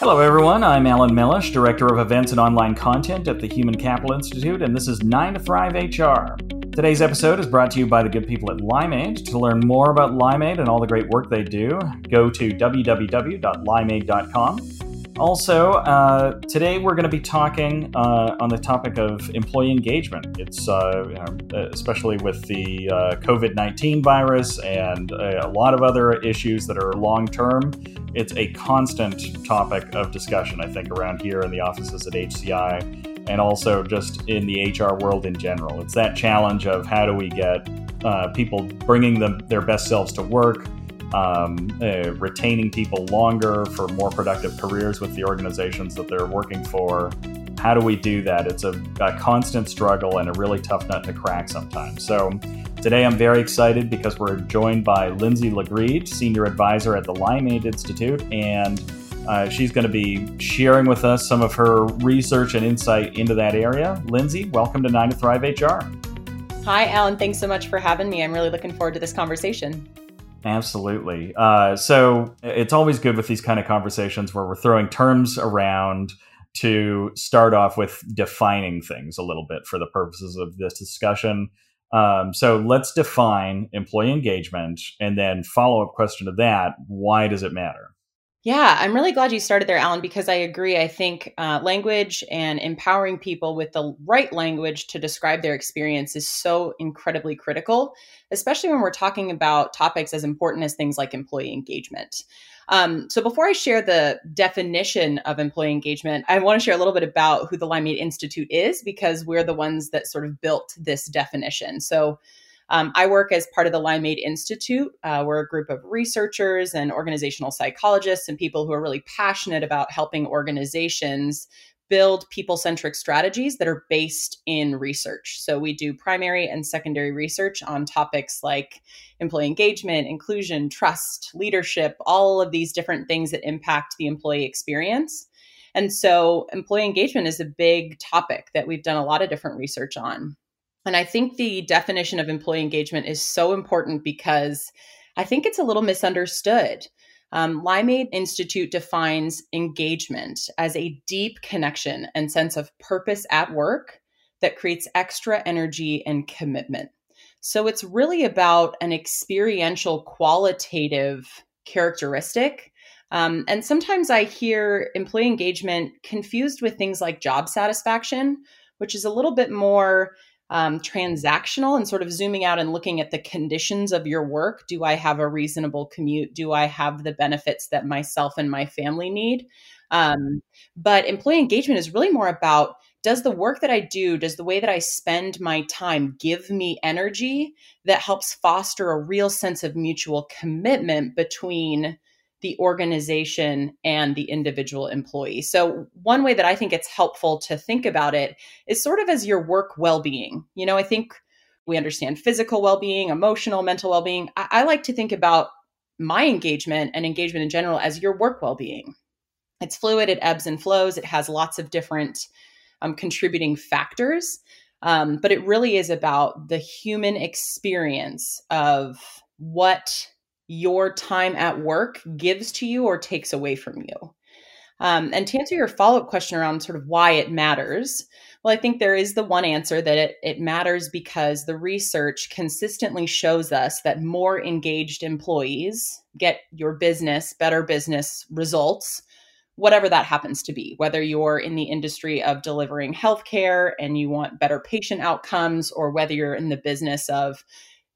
Hello, everyone. I'm Alan Mellish, Director of Events and Online Content at the Human Capital Institute, and this is 9 to Thrive HR. Today's episode is brought to you by the good people at Limeade. To learn more about Limeade and all the great work they do, go to www.limeade.com. Also, uh, today we're going to be talking uh, on the topic of employee engagement. It's uh, especially with the uh, COVID 19 virus and a lot of other issues that are long term. It's a constant topic of discussion, I think, around here in the offices at HCI and also just in the HR world in general. It's that challenge of how do we get uh, people bringing them, their best selves to work um, uh, retaining people longer for more productive careers with the organizations that they're working for. How do we do that? It's a, a constant struggle and a really tough nut to crack sometimes. So, today I'm very excited because we're joined by Lindsay Lagreid, Senior Advisor at the Limeade Institute, and uh, she's going to be sharing with us some of her research and insight into that area. Lindsay, welcome to 9 to Thrive HR. Hi, Alan. Thanks so much for having me. I'm really looking forward to this conversation. Absolutely. Uh, so it's always good with these kind of conversations where we're throwing terms around to start off with defining things a little bit for the purposes of this discussion. Um, so let's define employee engagement and then follow up question to that why does it matter? Yeah, I'm really glad you started there, Alan, because I agree. I think uh, language and empowering people with the right language to describe their experience is so incredibly critical, especially when we're talking about topics as important as things like employee engagement. Um, so, before I share the definition of employee engagement, I want to share a little bit about who the Limeade Institute is because we're the ones that sort of built this definition. So, um, I work as part of the Limeade Institute. Uh, we're a group of researchers and organizational psychologists and people who are really passionate about helping organizations build people centric strategies that are based in research. So we do primary and secondary research on topics like employee engagement, inclusion, trust, leadership, all of these different things that impact the employee experience. And so employee engagement is a big topic that we've done a lot of different research on. And I think the definition of employee engagement is so important because I think it's a little misunderstood. Um, Limeade Institute defines engagement as a deep connection and sense of purpose at work that creates extra energy and commitment. So it's really about an experiential, qualitative characteristic. Um, and sometimes I hear employee engagement confused with things like job satisfaction, which is a little bit more um, transactional and sort of zooming out and looking at the conditions of your work. Do I have a reasonable commute? Do I have the benefits that myself and my family need? Um, but employee engagement is really more about does the work that I do, does the way that I spend my time give me energy that helps foster a real sense of mutual commitment between the organization and the individual employee. So, one way that I think it's helpful to think about it is sort of as your work well being. You know, I think we understand physical well being, emotional, mental well being. I-, I, like to think about my engagement and engagement in general as your work well being. It's fluid, it ebbs and flows, it has lots of different um, contributing factors. Um, but it really is about the human experience of what your time at work gives to you or takes away from you. Um, and to answer your follow up question around sort of why it matters, well, I think there is the one answer that it, it matters because the research consistently shows us that more engaged employees get your business better business results, whatever that happens to be, whether you're in the industry of delivering healthcare and you want better patient outcomes, or whether you're in the business of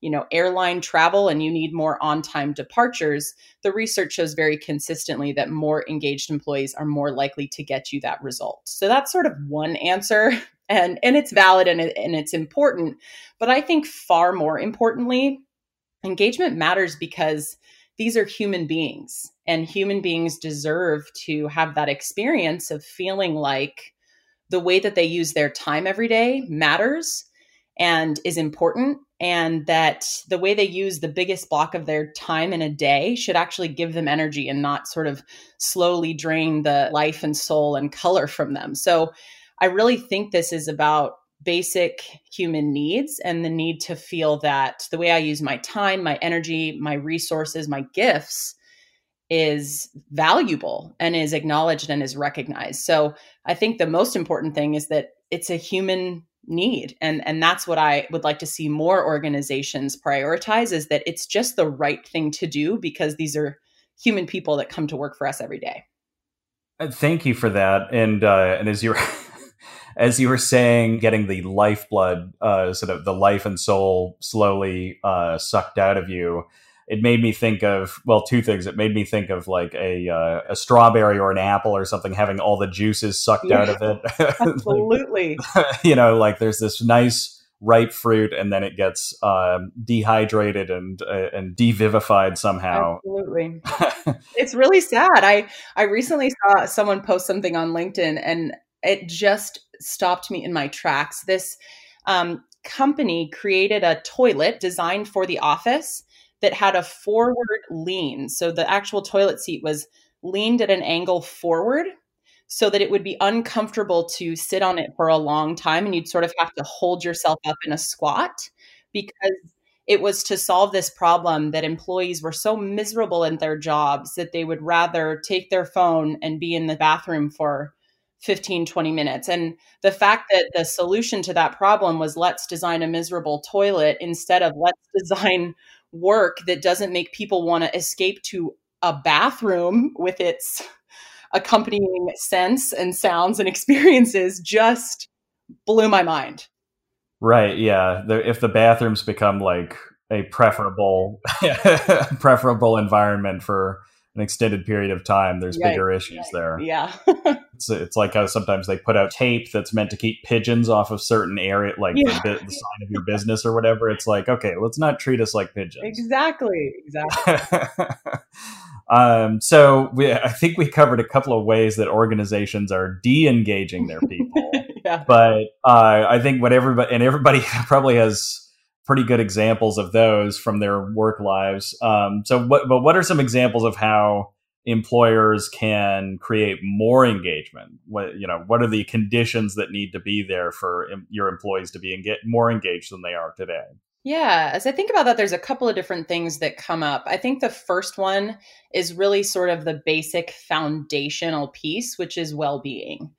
you know airline travel and you need more on-time departures the research shows very consistently that more engaged employees are more likely to get you that result. So that's sort of one answer and and it's valid and, and it's important but i think far more importantly engagement matters because these are human beings and human beings deserve to have that experience of feeling like the way that they use their time every day matters and is important and that the way they use the biggest block of their time in a day should actually give them energy and not sort of slowly drain the life and soul and color from them. So I really think this is about basic human needs and the need to feel that the way I use my time, my energy, my resources, my gifts is valuable and is acknowledged and is recognized. So I think the most important thing is that it's a human need and and that's what I would like to see more organizations prioritize is that it's just the right thing to do because these are human people that come to work for us every day. Uh, thank you for that. And uh, and as you were as you were saying, getting the lifeblood, uh, sort of the life and soul slowly uh, sucked out of you, it made me think of well, two things. It made me think of like a uh, a strawberry or an apple or something having all the juices sucked yeah, out of it. Absolutely. like, you know, like there's this nice ripe fruit and then it gets um, dehydrated and uh, and devivified somehow. Absolutely, it's really sad. I I recently saw someone post something on LinkedIn and it just stopped me in my tracks. This um, company created a toilet designed for the office that had a forward lean, so the actual toilet seat was leaned at an angle forward so that it would be uncomfortable to sit on it for a long time and you'd sort of have to hold yourself up in a squat because it was to solve this problem that employees were so miserable in their jobs that they would rather take their phone and be in the bathroom for 15 20 minutes. And the fact that the solution to that problem was let's design a miserable toilet instead of let's design work that doesn't make people want to escape to a bathroom with its accompanying sense and sounds and experiences just blew my mind. Right. Yeah. The, if the bathrooms become like a preferable preferable environment for an extended period of time, there's right. bigger issues right. there. Yeah. it's, it's like how sometimes they put out tape that's meant to keep pigeons off of certain area, like yeah. the, the, sign of your business or whatever. It's like, okay, let's not treat us like pigeons. Exactly. Exactly. Um, so we, I think we covered a couple of ways that organizations are de-engaging their people. yeah. But uh, I think what everybody and everybody probably has pretty good examples of those from their work lives. Um, so, what, but what are some examples of how employers can create more engagement? What you know, what are the conditions that need to be there for your employees to be and get more engaged than they are today? Yeah, as I think about that, there's a couple of different things that come up. I think the first one is really sort of the basic foundational piece, which is well being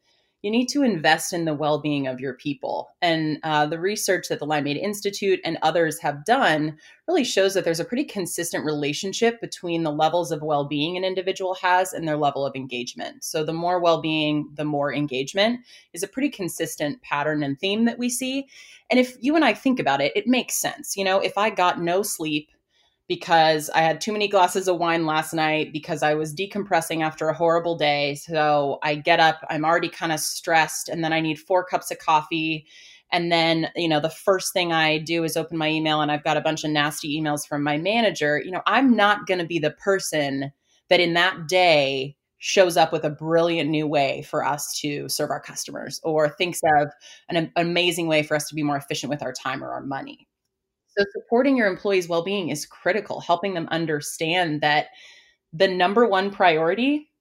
you need to invest in the well being of your people. And uh, the research that the Limeade Institute and others have done really shows that there's a pretty consistent relationship between the levels of well being an individual has and their level of engagement. So, the more well being, the more engagement is a pretty consistent pattern and theme that we see. And if you and I think about it, it makes sense. You know, if I got no sleep, because I had too many glasses of wine last night because I was decompressing after a horrible day. So I get up, I'm already kind of stressed, and then I need four cups of coffee. And then, you know, the first thing I do is open my email and I've got a bunch of nasty emails from my manager. You know, I'm not going to be the person that in that day shows up with a brilliant new way for us to serve our customers or thinks of an, amazing way for us to be more efficient with our time or our money. So, supporting your employees' well being is critical, helping them understand that the number one priority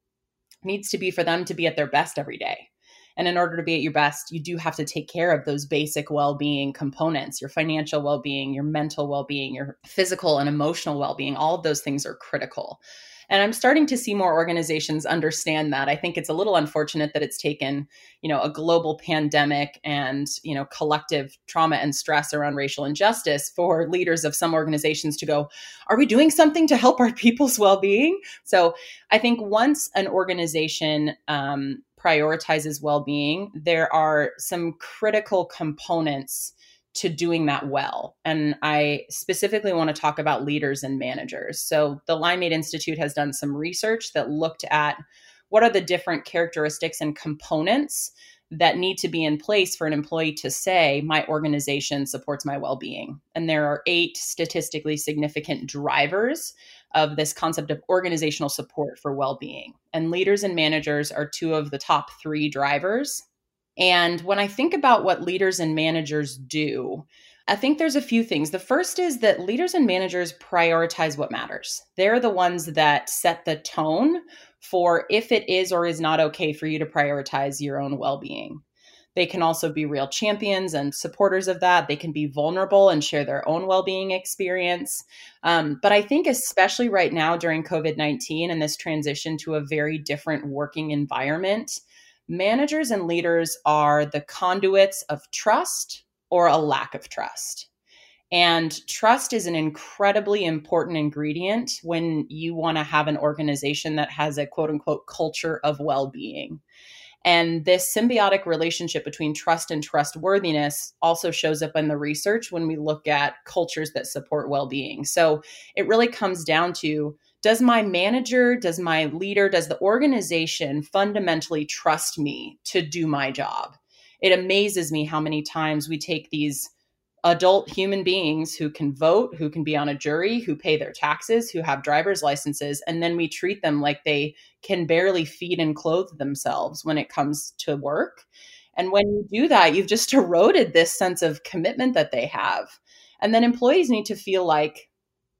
needs to be for them to be at their best every day. And in order to be at your best, you do have to take care of those basic well being components your financial well being, your mental well being, your physical and emotional well being. All of those things are critical. And I'm starting to see more organizations understand that. I think it's a little unfortunate that it's taken, you know, a global pandemic and, you know, collective trauma and stress around racial injustice for leaders of some organizations to go, are we doing something to help our people's well-being? So I think once an organization um, prioritizes well-being, there are some critical components to doing that well. And I specifically want to talk about leaders and managers. So, the Limeade Institute has done some research that looked at what are the different characteristics and components that need to be in place for an employee to say, My organization supports my well being. And there are eight statistically significant drivers of this concept of organizational support for well being. And leaders and managers are two of the top three drivers and when I think about what leaders and managers do, I think there's a few things. The first is that leaders and managers prioritize what matters. They're the ones that set the tone for if it is or is not okay for you to prioritize your own well being. They can also be real champions and supporters of that. They can be vulnerable and share their own well being experience. Um, but I think, especially right now during COVID 19 and this transition to a very different working environment, managers and leaders are the conduits of trust or a lack of trust. And trust is an incredibly important ingredient when you want to have an organization that has a quote unquote culture of well being. And this symbiotic relationship between trust and trustworthiness also shows up in the research when we look at cultures that support well being. So it really comes down to does my manager, does my leader, does the organization fundamentally trust me to do my job? It amazes me how many times we take these adult human beings who can vote, who can be on a jury, who pay their taxes, who have driver's licenses, and then we treat them like they can barely feed and clothe themselves when it comes to work. And when you do that, you've just eroded this sense of commitment that they have. And then employees need to feel like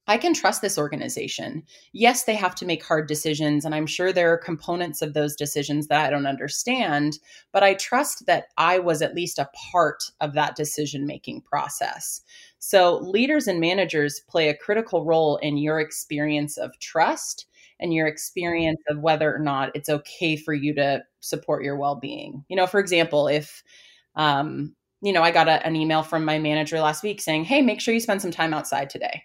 I can trust this organization. Yes, they have to make hard decisions, and I'm sure there are components of those decisions that I don't understand, but I trust that I was at least a part of that decision making process. So, leaders and managers play a critical role in your experience of trust and your experience of whether or not it's okay for you to support your well being. You know, for example, if, um, you know, I got a, an email from my manager last week saying, Hey, make sure you spend some time outside today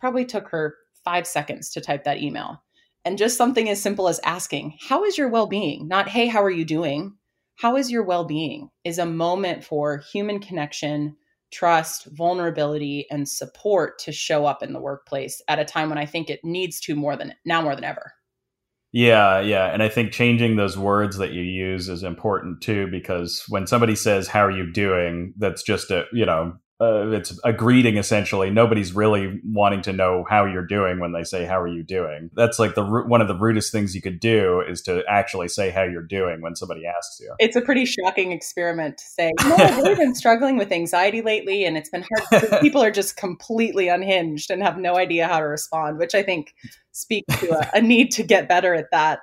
probably took her five seconds to type that email. And just something as simple as asking, How is your well being? Not, Hey, how are you doing? How is your well being? is a moment for human connection, trust, vulnerability, and support to show up in the workplace at a time when I think it needs to more than now more than ever. Yeah, yeah. And I think changing those words that you use is important too, because when somebody says, How are you doing? that's just a, you know, uh, it's a greeting essentially. Nobody's really wanting to know how you're doing when they say how are you doing. That's like the one of the rudest things you could do is to actually say how you're doing when somebody asks you. It's a pretty shocking experiment to say. No, I've really been struggling with anxiety lately, and it's been hard. People are just completely unhinged and have no idea how to respond, which I think speaks to a, a need to get better at that.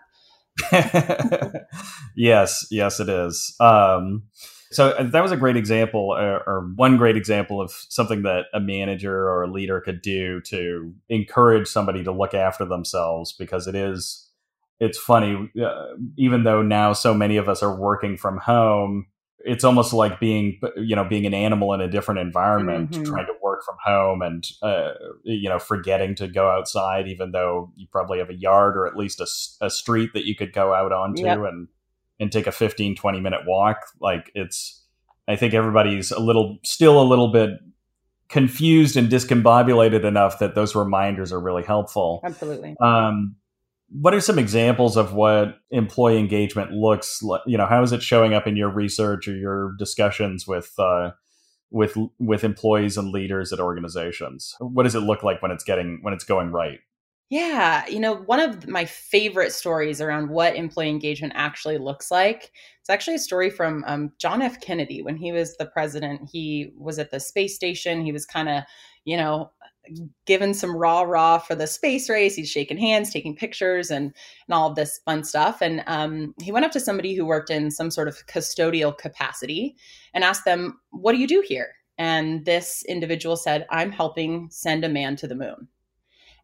yes, yes, it is. Um, so uh, that was a great example, or, or, one great example of something that a manager or a leader could do to encourage somebody to look after themselves. Because it is, it's funny, uh, even though now so many of us are working from home, it's almost like being, you know, being an animal in a different environment, mm-hmm. trying to work from home and, uh, you know, forgetting to go outside, even though you probably have a yard or at least a, a street that you could go out onto yep. and and take a 15 20 minute walk like it's i think everybody's a little still a little bit confused and discombobulated enough that those reminders are really helpful. Absolutely. Um, what are some examples of what employee engagement looks like you know how is it showing up in your research or your discussions with uh, with with employees and leaders at organizations? What does it look like when it's getting when it's going right yeah, you know, one of my favorite stories around what employee engagement actually looks like. It's actually a story from um, John F. Kennedy when he was the president. He was at the space station. He was kind of, you know, given some rah rah for the space race. He's shaking hands, taking pictures, and and all of this fun stuff. And um, he went up to somebody who worked in some sort of custodial capacity and asked them, "What do you do here?" And this individual said, "I'm helping send a man to the moon."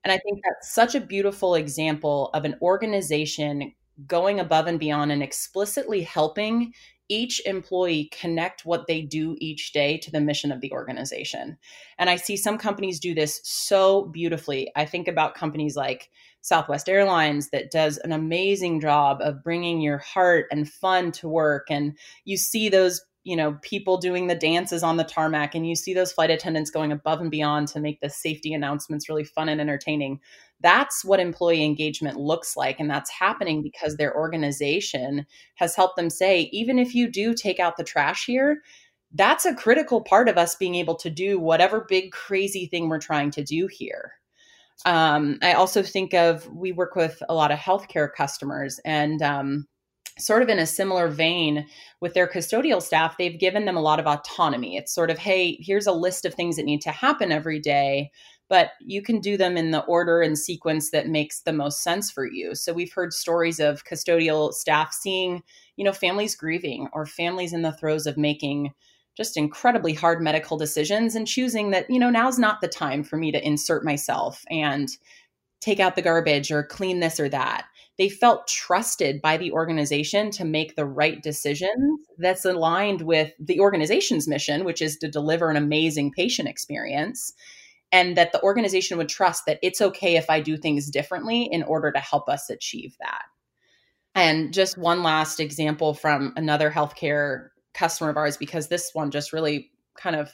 And I think that's such a beautiful example of an organization going above and beyond and explicitly helping each employee connect what they do each day to the mission of the organization. And I see some companies do this so beautifully. I think about companies like Southwest Airlines that does an amazing job of bringing your heart and fun to work. And you see those you know people doing the dances on the tarmac and you see those flight attendants going above and beyond to make the safety announcements really fun and entertaining. That's what employee engagement looks like and that's happening because their organization has helped them say even if you do take out the trash here that's a critical part of us being able to do whatever big crazy thing we're trying to do here. Um, i also think of we work with a lot of healthcare customers and um, sort of in a similar vein with their custodial staff, they've given them a lot of autonomy. It's sort of, hey, here's a list of things that need to happen every day, but you can do them in the order and sequence that makes the most sense for you. So we've heard stories of custodial staff seeing, you know, families grieving or families in the throes of making just incredibly hard medical decisions and choosing that, you know, now's not the time for me to insert myself and take out the garbage or clean this or that. They felt trusted by the organization to make the right decisions that's aligned with the organization's mission, which is to deliver an amazing patient experience. And that the organization would trust that it's okay if I do things differently in order to help us achieve that. And just one last example from another healthcare customer of ours, because this one just really kind of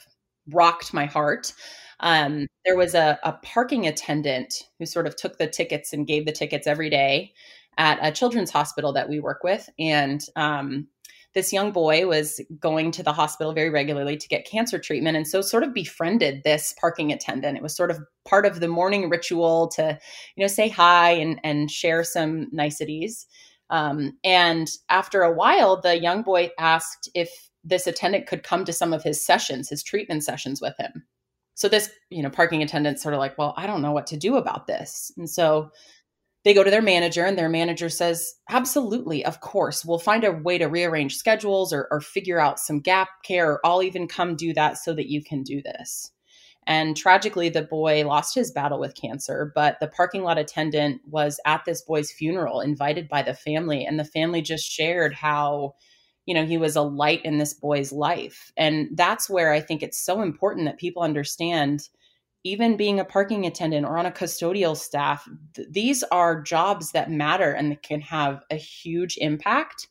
rocked my heart. Um, there was a, a parking attendant who sort of took the tickets and gave the tickets every day at a children's hospital that we work with. And um, this young boy was going to the hospital very regularly to get cancer treatment and so sort of befriended this parking attendant it was sort of part of the morning ritual to you know say hi and and share some niceties um, and after a while the young boy asked if this attendant could come to some of his sessions his treatment sessions with him so this, you know, parking attendant sort of like, well, I don't know what to do about this. And so they go to their manager and their manager says, absolutely, of course, we'll find a way to rearrange schedules or, or figure out some gap care, or I'll even come do that so that you can do this. And tragically, the boy lost his battle with cancer, but the parking lot attendant was at this boy's funeral, invited by the family. And the family just shared how you know, he was a light in this boy's life. And that's where I think it's so important that people understand even being a parking attendant or on a custodial staff, th- these are jobs that matter and can have a huge impact.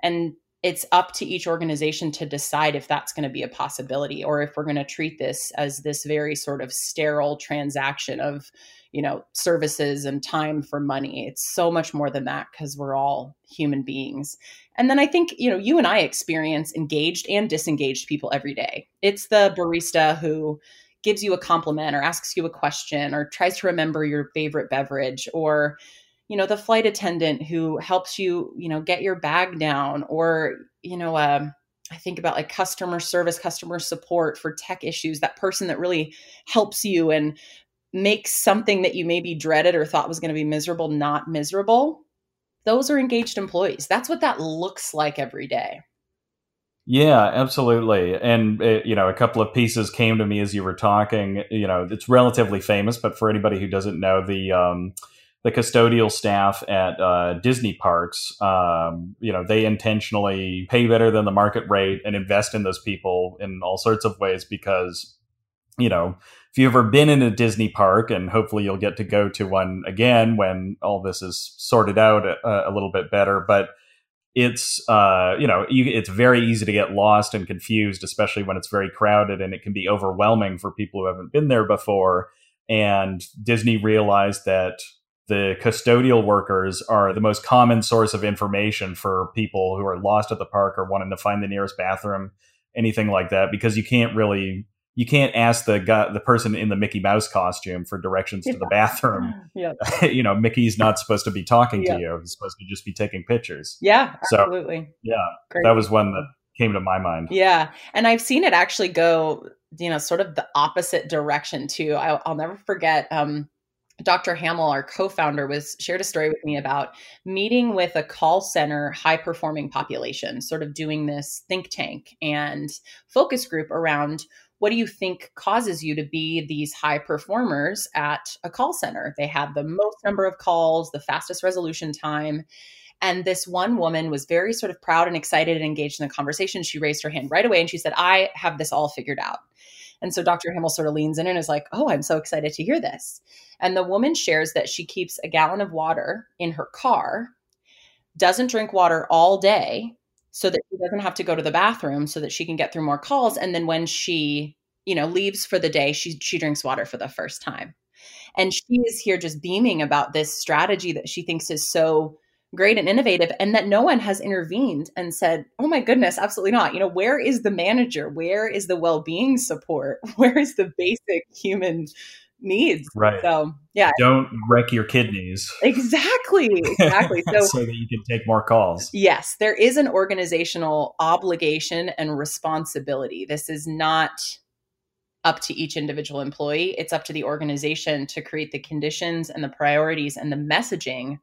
And it's up to each organization to decide if that's going to be a possibility or if we're going to treat this as this very sort of sterile transaction of you know services and time for money it's so much more than that because we're all human beings and then i think you know you and i experience engaged and disengaged people every day. It's the barista who gives you a compliment or asks you a question or tries to remember your favorite beverage or you know the flight attendant who helps you you know get your bag down or you know um, i think about like customer service customer support for tech issues that person that really helps you and makes something that you maybe dreaded or thought was going to be miserable not miserable those are engaged employees that's what that looks like every day yeah, absolutely. And it, uh, you know, a couple of pieces came to me as you were talking. You know, it's relatively famous, but for anybody who doesn't know, the um, the custodial staff at uh, Disney parks, um, you know, they intentionally pay better than the market rate and invest in those people in all sorts of ways because, you know, if you've ever been in a Disney park, and hopefully you'll get to go to one again when all this is sorted out a, a little bit better, but it's uh, you know you, it's very easy to get lost and confused, especially when it's very crowded, and it can be overwhelming for people who haven't been there before. And Disney realized that the custodial workers are the most common source of information for people who are lost at the park or wanting to find the nearest bathroom, anything like that, because you can't really you can't ask the guy, the person in the Mickey Mouse costume for directions yeah. to the bathroom. Yeah. you know, Mickey's not supposed to be talking yeah. to you. He's supposed to just be taking pictures. Yeah, absolutely. So, yeah, Great. that was one that came to my mind. Yeah, and I've seen it actually go, you know, sort of the opposite direction too. I, will never forget. Um, Dr. Hamill, our co-founder, was shared a story with me about meeting with a call center high performing population, sort of doing this think tank and focus group around what do you think causes you to be these high performers at a call center? They have the most number of calls, the fastest resolution time. And this one woman was very sort of proud and excited and engaged in the conversation. She raised her hand right away and she said, I have this all figured out. And so Dr. Hamill sort of leans in and is like, Oh, I'm so excited to hear this. And the woman shares that she keeps a gallon of water in her car, doesn't drink water all day so that she doesn't have to go to the bathroom so that she can get through more calls. And then when she, you know, leaves for the day, she she drinks water for the first time. And she is here just beaming about this strategy that she thinks is so great and innovative and that no one has intervened and said oh my goodness absolutely not you know where is the manager where is the well-being support where is the basic human needs. Right. So yeah. Don't wreck your kidneys. Exactly exactly. So, so that you can take more calls. Yes there is an organizational obligation and responsibility. This is not up to each individual employee. It's up to the organization to create the conditions and the priorities and the messaging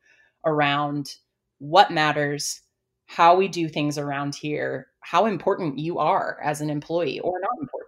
around what matters, how we do things around here, how important you are as an employee or not important.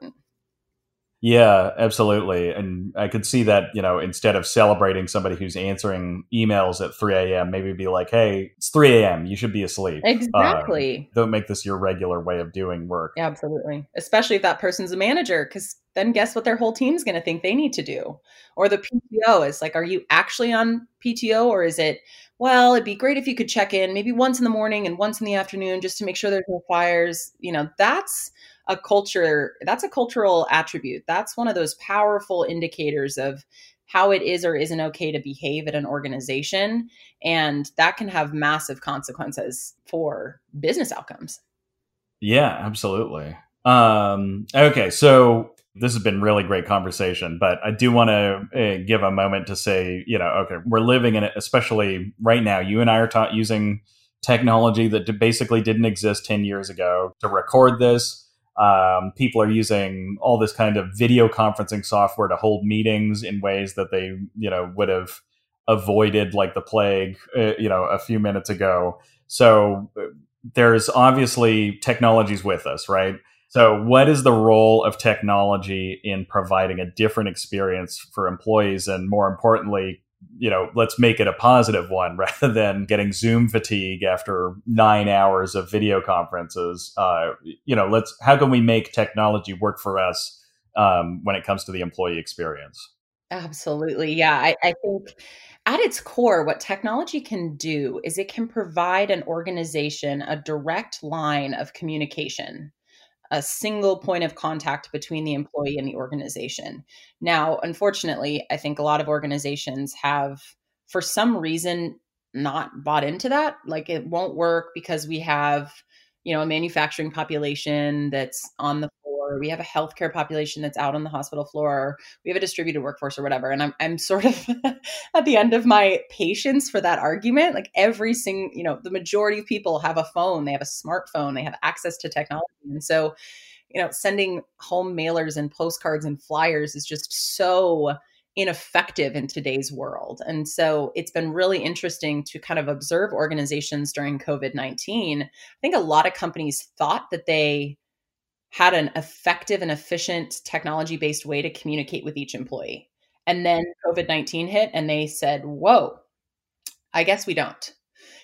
Yeah, absolutely. And I could see that, you know, instead of celebrating somebody who's answering emails at 3 a.m., maybe be like, hey, it's 3 a.m. You should be asleep. Um, exactly. don't make this your regular way of doing work. Absolutely. Especially if that person's a manager, because then guess what their whole team's going to think they need to do? Or the PTO is like, are you actually on PTO or is it, well, it'd be great if you could check in maybe once in the morning and once in the afternoon just to make sure there's no fires. You know, that's a culture that's a cultural attribute. That's one of those powerful indicators of how it is or isn't okay to behave at an organization and that can have massive consequences for business outcomes. Yeah absolutely. Um okay so this has been really great conversation but i do want to uh, give a moment to say you know okay we're living in it especially right now. You and i are taught using technology that basically didn't exist 10 years ago to record this um, people are using all this kind of video conferencing software to hold meetings in ways that they, you know, would have avoided like the plague, uh, you know, a few minutes ago. So uh, there's obviously technologies with us, right? So, what is the role of technology in providing a different experience for employees, and more importantly, you know, let's make it a positive one rather than getting Zoom fatigue after nine hours of video conferences. Uh, you know, let's how can we make technology work for us um, when it comes to the employee experience? Absolutely, yeah. I, I think at its core, what technology can do is it can provide an organization a direct line of communication a single point of contact between the employee and the organization. Now, unfortunately, I think a lot of organizations have, for some reason, not bought into that. Like it won't work because we have, you know, a manufacturing population that's on the We have a healthcare population that's out on the hospital floor. We have a distributed workforce or whatever. And I'm, I'm sort of at the end of my patience for that argument. Like every single, you know, the majority of people have a phone, they have a smartphone, they have access to technology. And so, you know, sending home mailers and postcards and flyers is just so ineffective in today's world. And so it's been really interesting to kind of observe organizations during COVID 19. I think a lot of companies thought that they had an effective and efficient technology based way to communicate with each employee. And then COVID 19 hit and they said, whoa, I guess we don't.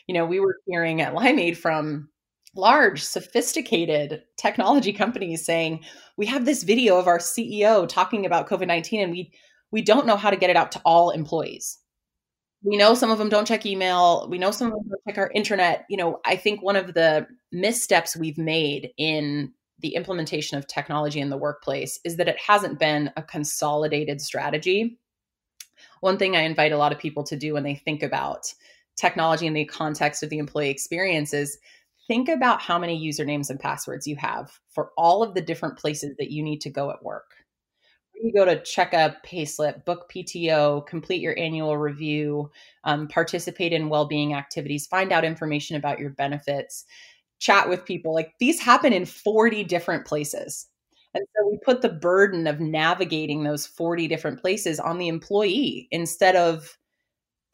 You know, we were hearing at Limeade from large, sophisticated technology companies saying, we have this video of our CEO talking about COVID 19 and we, we don't know how to get it out to all employees. We know some of them don't check email. We know some of them don't check our intranet. You know, I think one of the missteps we've made in the implementation of technology in the workplace is that it hasn't been a consolidated strategy. One thing I invite a lot of people to do when they think about technology in the context of the employee experience is think about how many usernames and passwords you have for all of the different places that you need to go at work. You go to check a payslip, book PTO, complete your annual review, um, participate in well-being activities, find out information about your benefits chat with people. Like these happen in 40 different places. And so we put the burden of navigating those 40 different places on the employee instead of,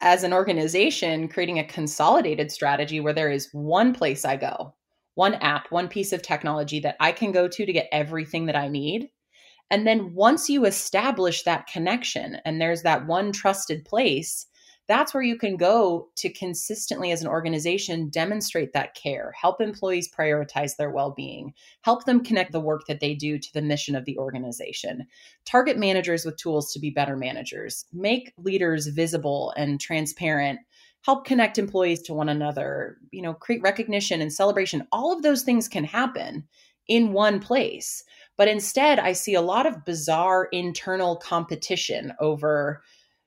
as an organization, creating a consolidated strategy where there is one place I go, one app, one piece of technology that I can go to to get everything that I need. And then once you establish that connection and there's that one trusted place, that's where you can go to consistently as an organization demonstrate that care help employees prioritize their well-being help them connect the work that they do to the mission of the organization. Target managers with tools to be better managers. Make leaders visible and transparent. Help connect employees to one another. You know create recognition and celebration. All of those things can happen in one place. But instead i see a lot of bizarre internal competition over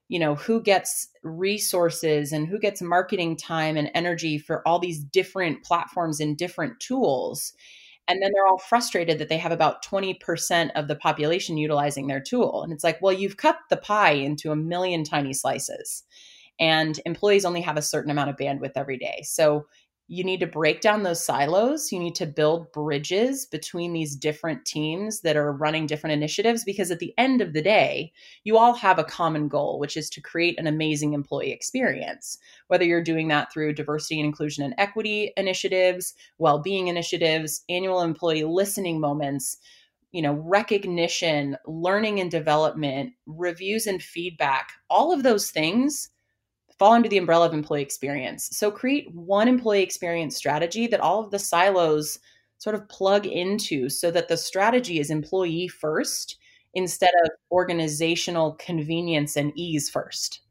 you know who gets resources and who gets marketing time and energy for all these different platforms and different tools. And then they're all frustrated that they have about 20% of the population utilizing their tool. And it's like well you've cut the pie into a million tiny slices. And employees only have a certain amount of bandwidth every day. So you need to break down those silos. You need to build bridges between these different teams that are running different initiatives because at the end of the day, you all have a common goal, which is to create an amazing employee experience. Whether you're doing that through diversity and inclusion and equity initiatives, well being initiatives, annual employee listening moments, you know, recognition, learning and development, reviews and feedback, all of those things fall under the umbrella of employee experience. So create one employee experience strategy that all of the silos sort of plug into so that the strategy is employee first instead of organizational convenience and ease first.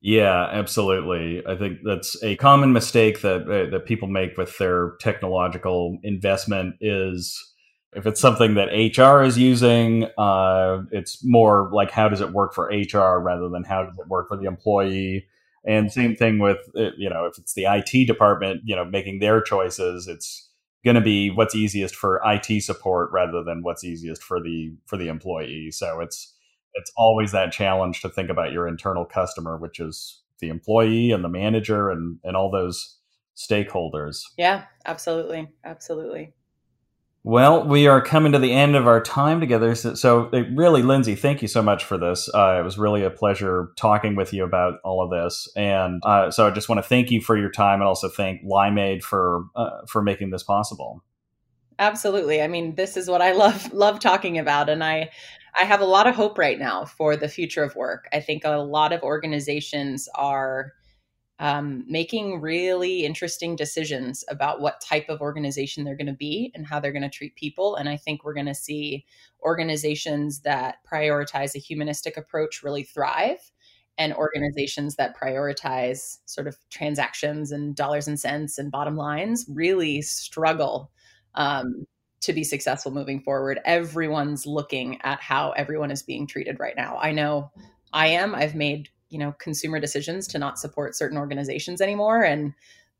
Yeah, absolutely. I think that's a common mistake that uh, that people make with their technological investment is if it's something that HR is using, uh, it's more like how does it work for HR rather than how does it work for the employee. And same thing with, uh, you know, if it's the IT department, you know, making their choices, it's going to be what's easiest for IT support rather than what's easiest for the for the employee. So it's it's always that challenge to think about your internal customer, which is the employee and the manager and and all those stakeholders. Yeah, absolutely, absolutely. Well, we are coming to the end of our time together. So, so really, Lindsay, thank you so much for this. Uh, it was really a pleasure talking with you about all of this. And uh, so I just want to thank you for your time and also thank Limeade for, uh, for making this possible. Absolutely. I mean, this is what I love, love talking about. And I, I have a lot of hope right now for the future of work. I think a lot of organizations are um, making really interesting decisions about what type of organization they're going to be and how they're going to treat people. And I think we're going to see organizations that prioritize a humanistic approach really thrive, and organizations that prioritize sort of transactions and dollars and cents and bottom lines really struggle um, to be successful moving forward. Everyone's looking at how everyone is being treated right now. I know I am. I've made you know consumer decisions to not support certain organizations anymore and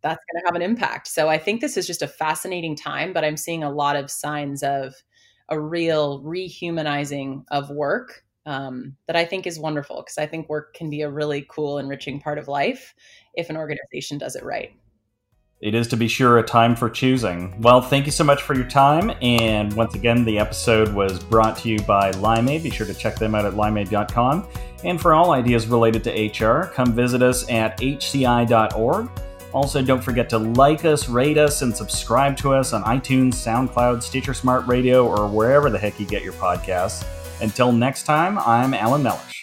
that's going to have an impact. So i think this is just a fascinating time but i'm seeing a lot of signs of a real rehumanizing of work um, that i think is wonderful because i think work can be a really cool enriching part of life if an organization does it right it is to be sure a time for choosing. Well, thank you so much for your time. And once again, the episode was brought to you by Limeade. Be sure to check them out at limeade.com. And for all ideas related to HR, come visit us at hci.org. Also, don't forget to like us, rate us, and subscribe to us on iTunes, SoundCloud, Stitcher Smart Radio, or wherever the heck you get your podcasts. Until next time, I'm Alan Mellish.